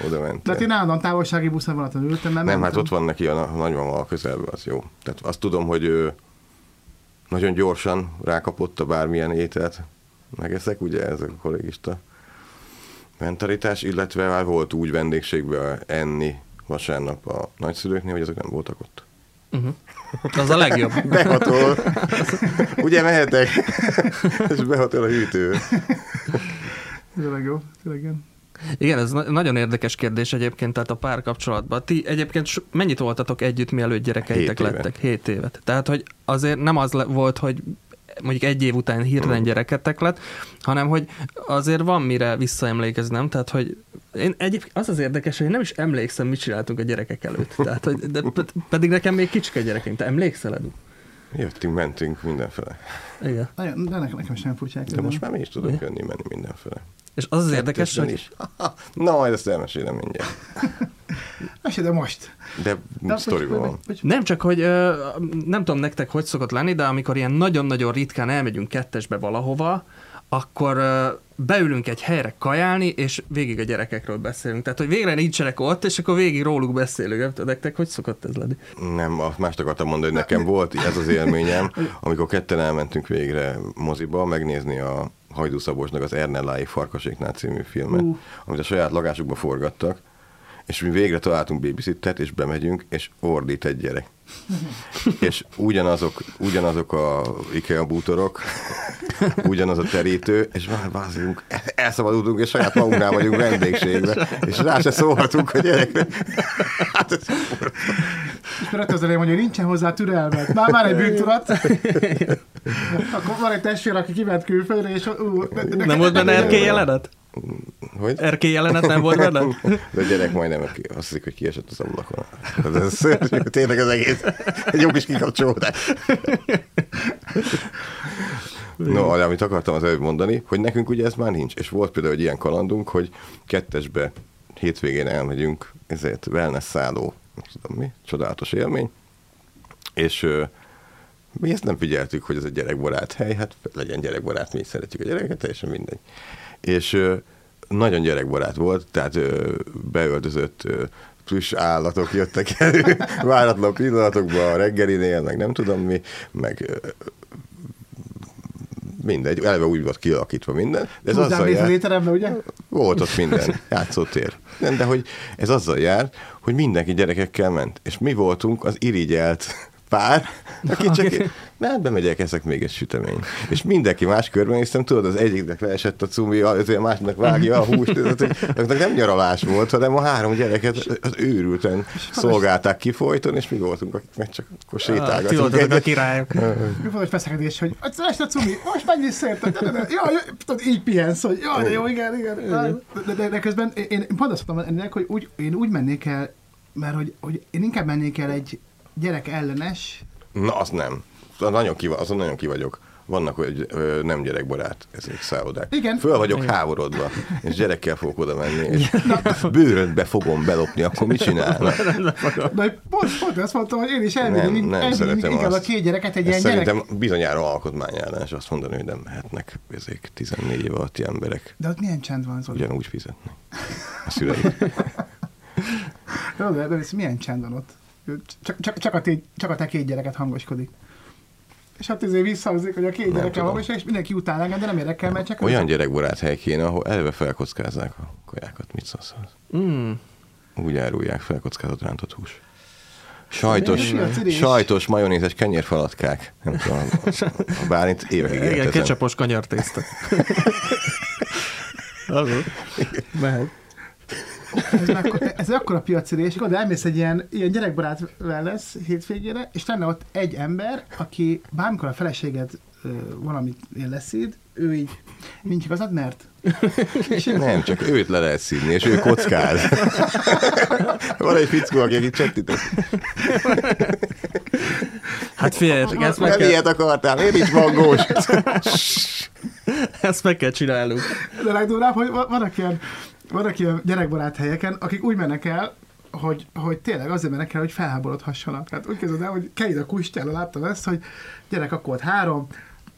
oda mentél. Tehát én állandóan távolsági buszon vonaton ültem, mert Nem, hát ott van neki a na- nagymama a közelben, az jó. Tehát azt tudom, hogy ő nagyon gyorsan rákapott a bármilyen ételt megeszek, ugye ez a kollégista mentalitás, illetve már volt úgy vendégségben enni vasárnap a nagyszülőknél, hogy azok nem voltak ott. uh-huh. az a legjobb. Behatol. Ugye mehetek? És behatol a hűtő. Tényleg jó, tényleg jó. Igen, ez na- nagyon érdekes kérdés egyébként, tehát a párkapcsolatban. Ti egyébként mennyit voltatok együtt, mielőtt gyerekeitek Hét lettek? Hét évet. Tehát, hogy azért nem az le- volt, hogy mondjuk egy év után hirtelen Mm. gyereketek lett, hanem hogy azért van mire visszaemlékeznem, tehát hogy én egyébként az az érdekes, hogy én nem is emlékszem, mit csináltunk a gyerekek előtt. Tehát, hogy, de pe- pedig nekem még kicsike gyerekeim. Te emlékszel, Edu? Jöttünk, mentünk mindenfele. Igen. De nekem, nekem is nem furcsák. De most már mi is tudunk Igen. jönni, menni mindenfele. És az az érdekes, hogy is. Na, majd ezt elmesélem mindjárt. Mesélj, de most. De De sztoriban van. hogy- Nem csak, hogy nem tudom nektek, hogy szokott lenni, de amikor ilyen nagyon-nagyon ritkán elmegyünk kettesbe valahova, akkor beülünk egy helyre kajálni, és végig a gyerekekről beszélünk. Tehát, hogy végre nincsenek ott, és akkor végig róluk beszélünk. Nem tudom, nektek hogy szokott ez lenni? Nem, azt mást akartam mondani, hogy nekem volt ez az élményem, amikor ketten elmentünk végre moziba megnézni a Hajdú Szabolcsnak az Ernellái Farkaséknál című filmet, Ú. amit a saját lakásukba forgattak, és mi végre találtunk babysittert, és bemegyünk, és ordít egy gyerek. És ugyanazok, ugyanazok a IKEA bútorok, ugyanaz a terítő, és már bázunk, elszabadultunk, és saját magunknál vagyunk vendégségben, és rá se szólhatunk a gyerekre. hát ez És mert az elején mondja, hogy nincsen hozzá türelmet. Már, már egy bűntudat. Akkor van egy testvér, aki kiment külföldre, és ú, de- Nem volt benne erkély jelenet? Hogy? Erkély jelenet nem volt benne? De a gyerek majdnem azt hiszik, hogy kiesett az ablakon. Hát Ez szörnyű, tényleg az egész. Egy jó kis kikapcsolódás. No, de amit akartam az előbb mondani, hogy nekünk ugye ez már nincs. És volt például egy ilyen kalandunk, hogy kettesbe hétvégén elmegyünk, ezért wellness szálló, nem tudom mi, csodálatos élmény, és ö, mi ezt nem figyeltük, hogy ez egy gyerekbarát hely, hát legyen gyerekbarát, mi szeretjük a gyereket, teljesen mindegy. És nagyon gyerekbarát volt, tehát beöltözött plusz állatok jöttek elő, váratlan pillanatokban a reggelinél, meg nem tudom mi, meg mindegy, eleve úgy volt kialakítva minden. De ez Hozzám azzal jár, étterembe, ugye? volt ott minden, játszótér. Nem, de hogy ez azzal jár, hogy mindenki gyerekekkel ment. És mi voltunk az irigyelt pár, aki csak, na hát bemegyek, ezek még egy sütemény. És mindenki más körben néztem, tudod, az egyiknek leesett a cumi, az a másiknak vágja a húst, azoknak nem nyaralás volt, hanem a három gyereket az őrülten szolgálták ki folyton, és mi voltunk, akik meg csak akkor Ah, Ti sétálgattunk. voltatok a királyok. Mi volt egy feszekedés, hogy "Hát, lesz a cumi, most menj vissza, így pihensz, hogy jaj, de jó, igen, igen. De, de, de közben én, én pont azt mondtam ennek, hogy úgy, én úgy mennék el, mert hogy, hogy én inkább mennék el egy gyerek ellenes, Na, az nem. Az nagyon ki, azon nagyon ki vagyok. Vannak, hogy ö, nem gyerekbarát ezek szállodák. Igen. Föl vagyok háborodva, és gyerekkel fogok oda menni, és bőrödbe fogom belopni, akkor mit csinálnak? de pont, pont azt mondtam, hogy én is elvinném, Nem, nem szeretem inkább a két gyereket egy ilyen gyerek. szerintem bizonyára alkotmányállás azt mondani, hogy nem mehetnek ezek 14 év alatti emberek. De ott milyen csend van, Zoli? Ugyanúgy fizetnek. A szüleik. Jó, de, de ez milyen csend van ott? Csak, csak, csak, a, té, csak a te két gyereket hangoskodik. És hát ezért visszahangzik, hogy a két gyereke tudom. hangoskodik, és mindenki utál engem, de nem érdekel, mert csak Olyan gyerekbarát hely kéne, ahol eleve felkockázzák a kajákat. Mit szólsz? Mm. Úgy árulják felkockázott rántott hús. Sajtos, sajtos, majonézes kenyérfalatkák. Nem tudom, a Bálint évekig Igen, ezen. ketchupos kanyartészta. Azon. Mehet. Ez, akkor, ez akkora piacirés, de elmész egy ilyen, ilyen gyerekbarát lesz hétvégére, és lenne ott egy ember, aki bármikor a feleséged ö, valamit leszíd, ő így, nincs igazad, mert Nem, csak őt le lehet szívni, és ő kockáz. Van egy fickó, aki itt csettített. Hát figyelj, ezt meg, Nem kell, ilyet akartál, miért nincs mangós? ezt meg kell csinálnunk. De legdurvább, hogy va- vannak ilyen, vannak ilyen gyerekbarát helyeken, akik úgy mennek el, hogy, hogy tényleg azért mennek el, hogy felháborodhassanak. Tehát úgy kezded el, hogy Keid a Kustjára láttam ezt, hogy gyerek, akkor ott három,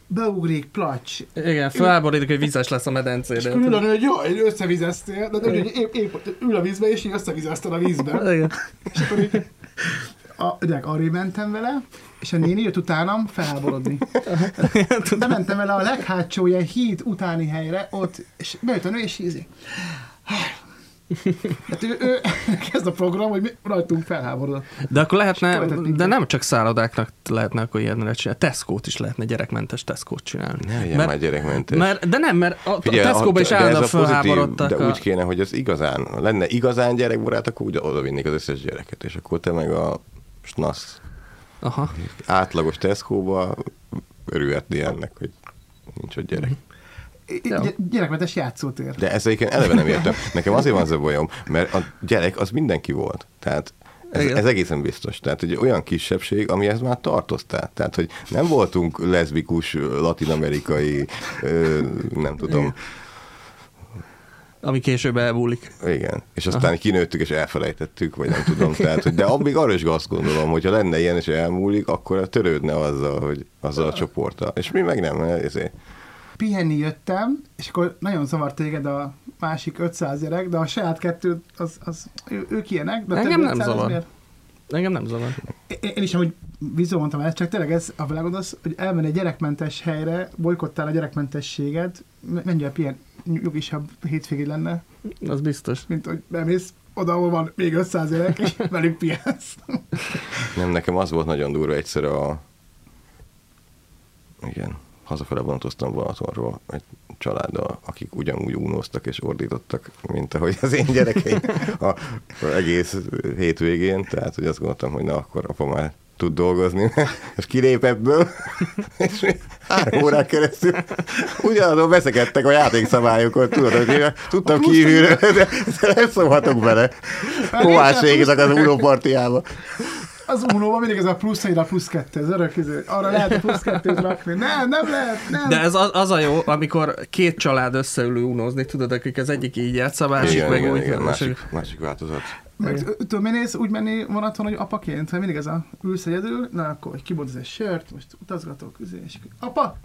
beugrik, placs, Igen, felháborítok, hogy vízes lesz a és medencére. akkor ül a nő, hogy jaj, összevizeztél, de úgy, hogy épp, épp ül a vízbe, és így összevizezted a vízbe. Igen. És akkor így, a, gyerek, arra mentem vele, és a néni jött utánam felháborodni. Bementem vele a leghátsó ilyen híd utáni helyre, ott, és bejött a nő, és ízi. Hát ő, ő kezd a program, hogy mi rajtunk felháborodott. De akkor lehetne, de nem csak szállodáknak lehetne akkor ilyenre csinálni, Tesco-t is lehetne gyerekmentes Tesco-t csinálni. Ne legyen Mert- már gyerekmentes. Mert, de nem, mert a, Figyelj, a Tesco-ba is de ez a állandóan pozitív, felháborodtak. De a... úgy kéne, hogy az igazán, lenne igazán gyerekbarát, akkor úgy oda vinnék az összes gyereket, és akkor te meg a snasz Aha. átlagos Tesco-ba örülhetnél ennek, hogy nincs ott gyerek. Jó. Gy- gyerekmentes játszótér. De ezt egyébként eleve nem értem. Nekem azért van az a bajom, mert a gyerek az mindenki volt. Tehát ez, ez egészen biztos. Tehát egy olyan kisebbség, amihez már tartoztál. Tehát, hogy nem voltunk leszbikus, latinamerikai, ö, nem tudom, Ami később elbúlik. igen. És aztán Aha. kinőttük és elfelejtettük, vagy nem tudom. Tehát, hogy, de addig arra is azt gondolom, hogy ha lenne ilyen és elmúlik, akkor törődne azzal, hogy azzal a csoporttal. És mi meg nem, ezért. Pihenni jöttem, és akkor nagyon zavart téged a másik 500 gyerek, de a saját kettő, az, az ő, ők ilyenek, de Engem nem 500 az zavar. miért? Engem nem zavar. Én, én is amúgy visszavontam ezt, csak tényleg ez a világod az, hogy elmenni egy gyerekmentes helyre, bolykottál a gyerekmentességet, mennyivel pihen nyugisabb hétvégé lenne, Az biztos. mint hogy bemész oda, ahol van még 500 gyerek, és velük pihensz. Nem, nekem az volt nagyon durva egyszer a... Igen, hazafele vonatoztam Balatonról egy családdal, akik ugyanúgy unóztak és ordítottak, mint ahogy az én gyerekeim a, a egész hétvégén, tehát hogy azt gondoltam, hogy na akkor apa már tud dolgozni, és kilép ebből, és három órán keresztül ugyanazon veszekedtek a játékszabályokon, tudod, hogy tudtam kívülről, de nem szólhatok bele. Hová ségezek az Uno partiába. Az unóban mindig ez a plusz egy, a plusz kettő, ez örök izé. Arra lehet a plusz kettőt rakni. Nem, nem lehet, nem. De ez az, az a jó, amikor két család összeülő unózni, tudod, akik az egyik így játsz, a másik Igen, meg igen, úgy. igen, és másik, másik változat. Meg, tudom, néz úgy menni vonaton, hogy apaként, hogy mindig ez a ülsz egyedül, na akkor kibontasz egy sört, most utazgatok, üzé, és apa!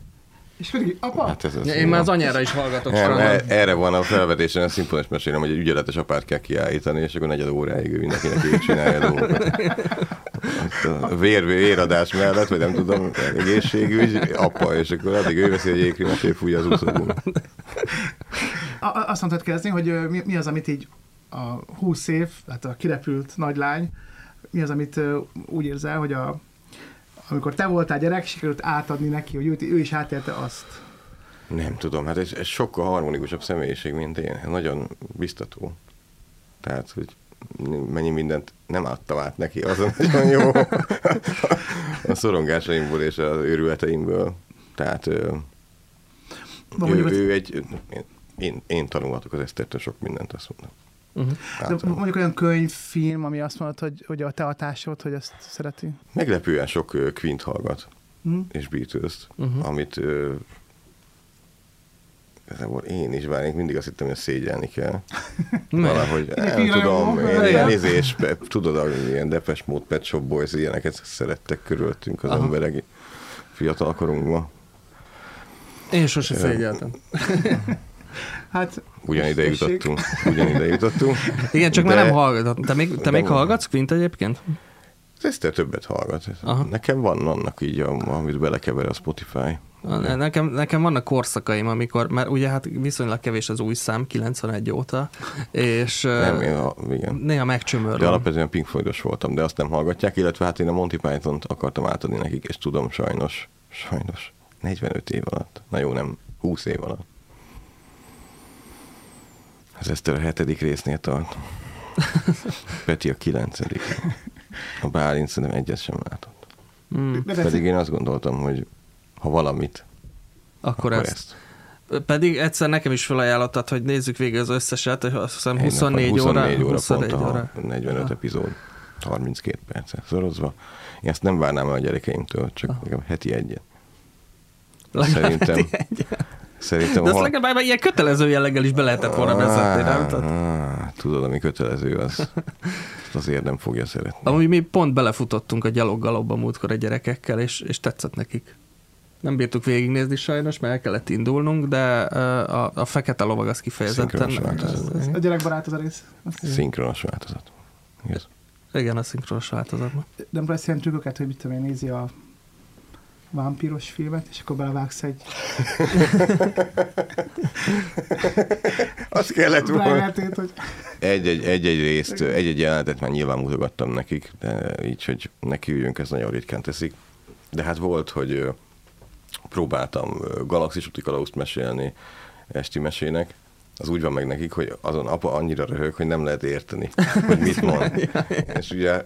És pedig, apa! Hát ez az Ja, én már az anyára is hallgatok. nem, e- erre van a felvetésen, a szimfonos mesélem, hogy egy ügyeletes apát kell kiállítani, és akkor negyed óráig ő mindenkinek így csinálja a dolgokat. Vér, véradás mellett, vagy nem tudom, egészségügy, apa, és akkor addig ő veszi a jégkrimet, ő fújja az úszóból. Azt mondtad kezdeni, hogy mi, mi, az, amit így a 20 év, tehát a kirepült nagylány, mi az, amit úgy érzel, hogy a amikor te voltál gyerek, sikerült átadni neki, hogy ő, ő is átélte azt. Nem tudom, hát ez, ez sokkal harmonikusabb személyiség, mint én. Nagyon biztató. Tehát, hogy mennyi mindent nem adtam át neki, azon nagyon jó. a szorongásaimból és az őrületeimből. Tehát ő, ő, ő egy, én, én tanulhatok az Esztertől sok mindent, azt mondom. Uh-huh. De mondjuk olyan könyvfilm, ami azt mondod, hogy, hogy a te hatásod, hogy ezt szereti? Meglepően sok Quint hallgat, uh-huh. és beatles uh-huh. amit igazából én is, bár én mindig azt hittem, hogy szégyelni kell. Valahogy, nem tudom, én ilyen izés, tudod, ilyen Depes Mode, Pet Shop Boys, ilyeneket szerettek körülöttünk az Aha. emberek fiatal korunkban. Én sose szégyeltem. Hát, ugyanide jutottunk. Ugyanide jutottunk. Igen, csak de... már nem hallgatott. Te még, te még hallgatsz Quint egyébként? Eszter többet hallgat. Aha. Nekem van annak így, amit belekever a Spotify. Nekem, nekem vannak korszakaim, amikor, mert ugye hát viszonylag kevés az új szám, 91 óta, és nem, én a, igen. néha megcsömöröm. De alapvetően Pink Floydos voltam, de azt nem hallgatják, illetve hát én a Monty Python-t akartam átadni nekik, és tudom, sajnos, sajnos, 45 év alatt, na jó, nem, 20 év alatt. Ez Eszter a hetedik résznél tart. Peti a kilencedik. A Bálint szerintem egyet sem látott. Mm. Pedig én azt gondoltam, hogy ha valamit, akkor, akkor ezt. ezt. Pedig egyszer nekem is felajánlottad, hogy nézzük végig az összeset, hogy azt hiszem 24, 24 óra, óra, 24 óra, óra. 45 ja. epizód, 32 percet szorozva. Én ezt nem várnám el a gyerekeimtől, csak ah. heti egyet. Legalább Szerintem, heti egyet. Szerintem De azt hal... legalább ilyen kötelező jelleggel is be lehetett volna vezetni, nem? Tudod, ami kötelező, az azért nem fogja szeretni. Amúgy mi pont belefutottunk a gyaloggalobba múltkor a gyerekekkel, és, és tetszett nekik. Nem bírtuk végignézni sajnos, mert el kellett indulnunk, de a, a fekete lovag az kifejezetten... A gyerekbarát az a rész. Szinkronos változat. Yes. Igen, a szinkronos változat. Nem lesz ilyen trükköket, hogy mit tudom én, nézi a vámpíros filmet, és akkor belevágsz egy... Azt kellett volna. Hogy... Egy-egy, egy-egy részt, egy-egy jelenetet már nyilván mutogattam nekik, de így, hogy neki üljünk, ez nagyon ritkán teszik. De hát volt, hogy próbáltam galaxis úti mesélni esti mesének, az úgy van meg nekik, hogy azon apa annyira röhög, hogy nem lehet érteni, hogy mit mond. és ugye,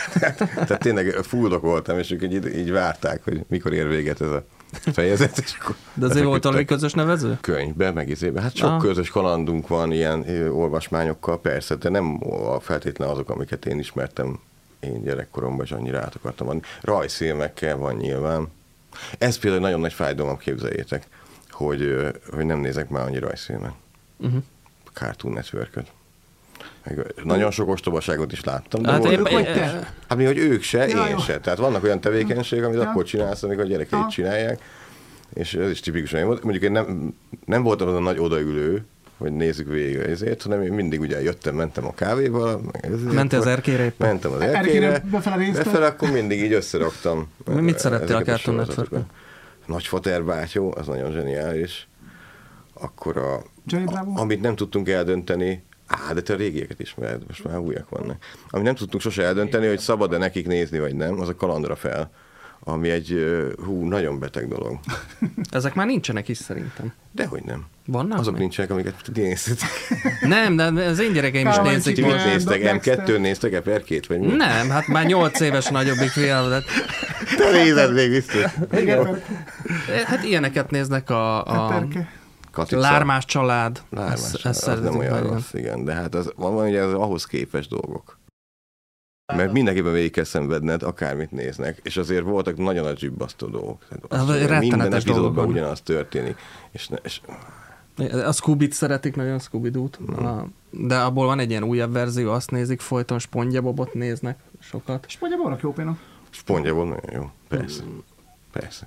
tehát tényleg fuldok voltam, és ők így, így várták, hogy mikor ér véget ez a fejezet. És akkor De azért volt valami közös nevező? Könyvbe, meg izébe. Hát sok ah. közös kalandunk van ilyen olvasmányokkal, persze, de nem feltétlenül azok, amiket én ismertem én gyerekkoromban, és annyira át akartam adni. Rajzfilmekkel van nyilván. Ez például nagyon nagy fájdalom, képzeljétek, hogy, hogy nem nézek már annyi rajzfilmet uh-huh. Cartoon Network-öt. nagyon sok ostobaságot is láttam. De hát, volt, épp, hogy te? Hát mi, hogy ők se, ja, én jó. se. Tehát vannak olyan tevékenységek, amit ja. akkor csinálsz, amikor a gyerekeit ja. csinálják, és ez is tipikusan. Mondjuk én nem, nem voltam az a nagy odaülő, hogy nézzük végig ezért, hanem én mindig ugye jöttem, mentem a kávéval. Ment az erkére éppen? Mentem az erkére. Befele, befele akkor mindig így összeraktam. Mit szerettél a Cartoon network Nagy Fater bátyó, az nagyon zseniális. Akkor a Bravo? Amit nem tudtunk eldönteni, Á, de te a régieket ismered, most már újak vannak. Amit nem tudtunk sose eldönteni, hogy szabad-e nekik nézni, vagy nem, az a kalandra fel ami egy hú, nagyon beteg dolog. Ezek már nincsenek is szerintem. Dehogy nem. Vannak? Azok meg? nincsenek, amiket ti néztetek. Nem, de az én gyerekeim is nézik. Ti mit néztek? M2 néztek e per két, vagy mi? Nem, hát már nyolc éves a nagyobbik fiam. De... Te nézed még biztos. Hát ilyeneket néznek a... a... Katica. Lármás család. Lármás család, ezt az nem olyan nagyon. rossz, igen. De hát az, van, van ugye az ahhoz képes dolgok. Mert mindenképpen végig kell szenvedned, akármit néznek. És azért voltak nagyon nagy zsibbasztó dolgok. Az, minden epizódban ugyanaz történik. És, ne, és a Scooby-t szeretik nagyon, scooby t mm. De abból van egy ilyen újabb verzió, azt nézik folyton, Spongebobot néznek sokat. Spongebobnak jó például. Spongebob nagyon jó, persze. Mm. Persze.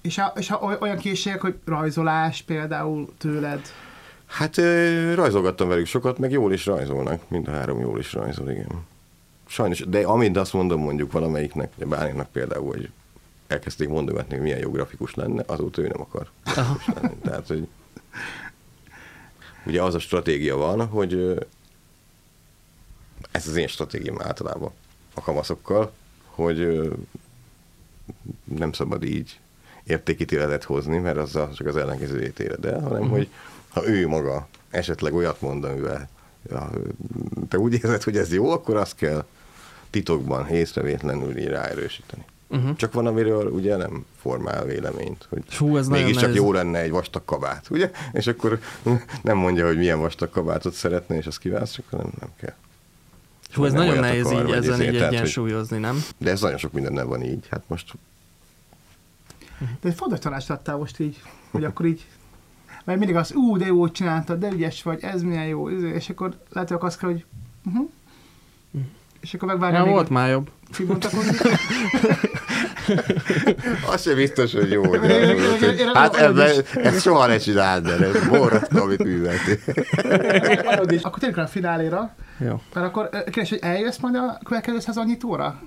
És, a, és a, olyan készségek, hogy rajzolás például tőled? Hát rajzolgattam velük sokat, meg jól is rajzolnak. Mind a három jól is rajzol, igen. Sajnos, de amint azt mondom mondjuk valamelyiknek, Bálinnak például, hogy elkezdték mondogatni, hogy milyen jó grafikus lenne, azóta ő nem akar lenni. Tehát, hogy ugye az a stratégia van, hogy ez az én stratégiám általában a kamaszokkal, hogy nem szabad így értékítéletet hozni, mert azzal csak az ellenkezőjét éred el, hanem Mhm. hogy ha ő maga esetleg olyat mond, amivel ja, te úgy érzed, hogy ez jó, akkor azt kell titokban, észrevétlenül így ráerősíteni. Uh-huh. Csak van, amiről ugye nem formál véleményt, hogy Hú, ez mégiscsak jó lenne egy vastag kabát, ugye? És akkor nem mondja, hogy milyen vastag kabátot szeretne, és azt kívánsz, csak nem, nem kell. Hú, ez nem nagyon nehéz akar, így ezen így egyensúlyozni, nem? De ez nagyon sok mindennel van így. Hát most De egy fontos tanácsot adtál most így, hogy akkor így, mert mindig az, ú, de jó csináltad, de ügyes vagy, ez milyen jó, és akkor lehet, hogy azt kell, hogy uh-huh. És akkor megvárja Ja, még volt már jobb. kibontakozni. az sem biztos, hogy jó. Én- De én- én- én- hát ebben, ezt soha ne csináld, de ez borzasztó, amit műveltél. Akkor rá a fináléra, Jó. mert akkor kérdés, hogy eljössz majd a következő szezon nyitóra,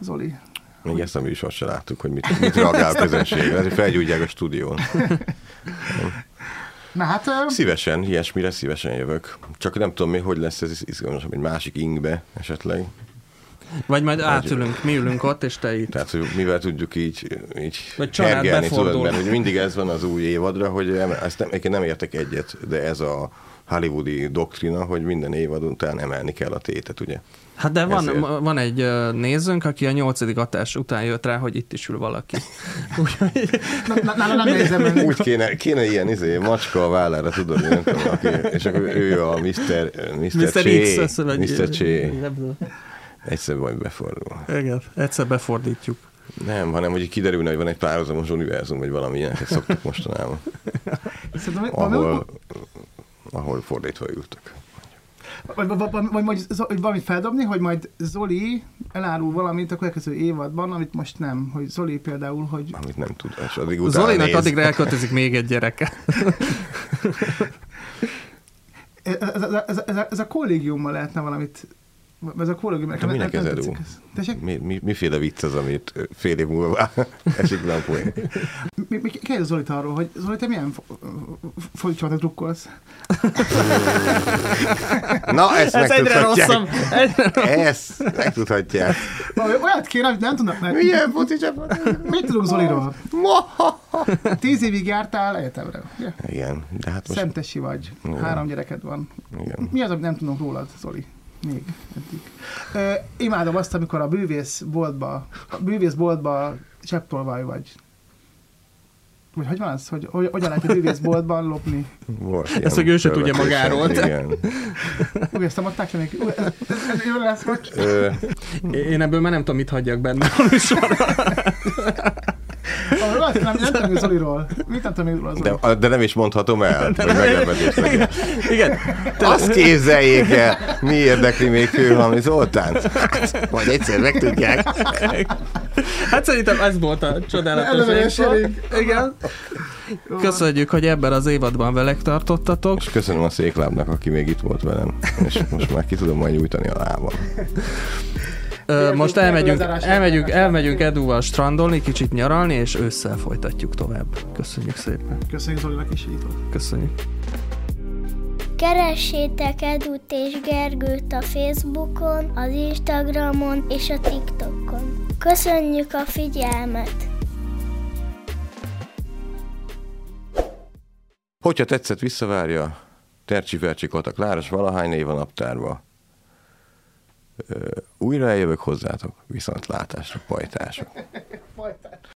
Zoli? Még ezt a műsort se láttuk, hogy mit, mit reagál a közönség. Hogy felgyújtják a stúdión. Na hát, Szívesen, ilyesmire szívesen jövök. Csak nem tudom még, hogy lesz ez izgalmasabb, egy másik ingbe esetleg. Vagy majd átülünk, mi ülünk ott, és te itt. Tehát, hogy mivel tudjuk így, így Vagy család hergelni, tudod, mert hogy mindig ez van az új évadra, hogy ezt nem, nem értek egyet, de ez a hollywoodi doktrina, hogy minden évad után emelni kell a tétet, ugye? Hát de van, Ezért. van egy nézőnk, aki a nyolcadik adás után jött rá, hogy itt is ül valaki. Úgyhogy na- na- nálam nem nézem. Úgy kéne, kéne ilyen izé, macska a vállára, tudod, nem tudom, aki, és akkor ő a Mr. Mr. Mr. X, vagy... Mr. Csé, Ebből. Egyszer majd befordul. Igen, egyszer befordítjuk. Nem, hanem hogy így kiderülne, hogy van egy párhuzamos univerzum, vagy valami ilyeneket szoktak mostanában, Szerintem ahol, ahol fordítva ültök. Vagy, vagy, vagy, vagy, valamit feldobni, hogy majd Zoli elárul valamit a következő évadban, amit most nem. Hogy Zoli például, hogy Amit nem tud, és addig utána Zolinak néz. addigra elköltözik még egy gyereke. ez, ez, ez, ez, ez, a, ez a kollégiummal lehetne valamit ez a kollégium. De minek ez Edu? Tessék, Mi, mi, miféle vicc az, amit fél év múlva esik le a poén? mi, mi, kérdez Zolit arról, hogy Zoli, te milyen fordítsatot drukkolsz? Na, ezt Ez egyre rosszabb. Ezt megtudhatják. Valami Olyat kéne, amit nem tudnak, mert Milyen csapat? mit tudunk Zoliról? Tíz évig jártál egyetemre, ugye? Igen, de hát most... Szentesi vagy, Igen. három gyereked van. Igen. Mi az, amit nem tudunk rólad, Zoli? Még eddig. Ö, imádom azt, amikor a bűvészboltba, a bűvészboltba csepptolvaj vagy. Vagy hogy van az? Hogy, hogy hogyan lehet egy bűvészboltban lopni? Volt Ezt meg ő se tudja magáról. Igen. Úgy ezt nem adták le még. Ez, ez, ez jó lesz, hogy... Ö, Én ebből már nem tudom, mit hagyjak benne a műsorra. Valaki nem, nem tudom még Zoliról. Mit nem tudom még Zoliról? de, de nem is mondhatom el, hogy meglepetés legyen. Igen. Azt képzeljék el, mi érdekli még Kőhalmi Zoltánt? Hát, majd egyszer megtudják. Hát szerintem ez volt a csodálatos. Igen. Köszönjük, hogy ebben az évadban velek tartottatok. És köszönöm a széklábnak, aki még itt volt velem. És most már ki tudom majd nyújtani a lábam. Ö, Most elmegyünk, elmegyünk, elmegyünk Eduval strandolni, kicsit nyaralni, és ősszel folytatjuk tovább. Köszönjük szépen. Köszönjük Zolinak is, volt. Köszönjük. Keressétek Edut és Gergőt a Facebookon, az Instagramon és a TikTokon. Köszönjük a figyelmet! Hogyha tetszett, visszavárja. Tercsi Fercsi Kata Kláros valahány név a naptárba. Újra eljövök hozzátok, viszont látásra, pajtások.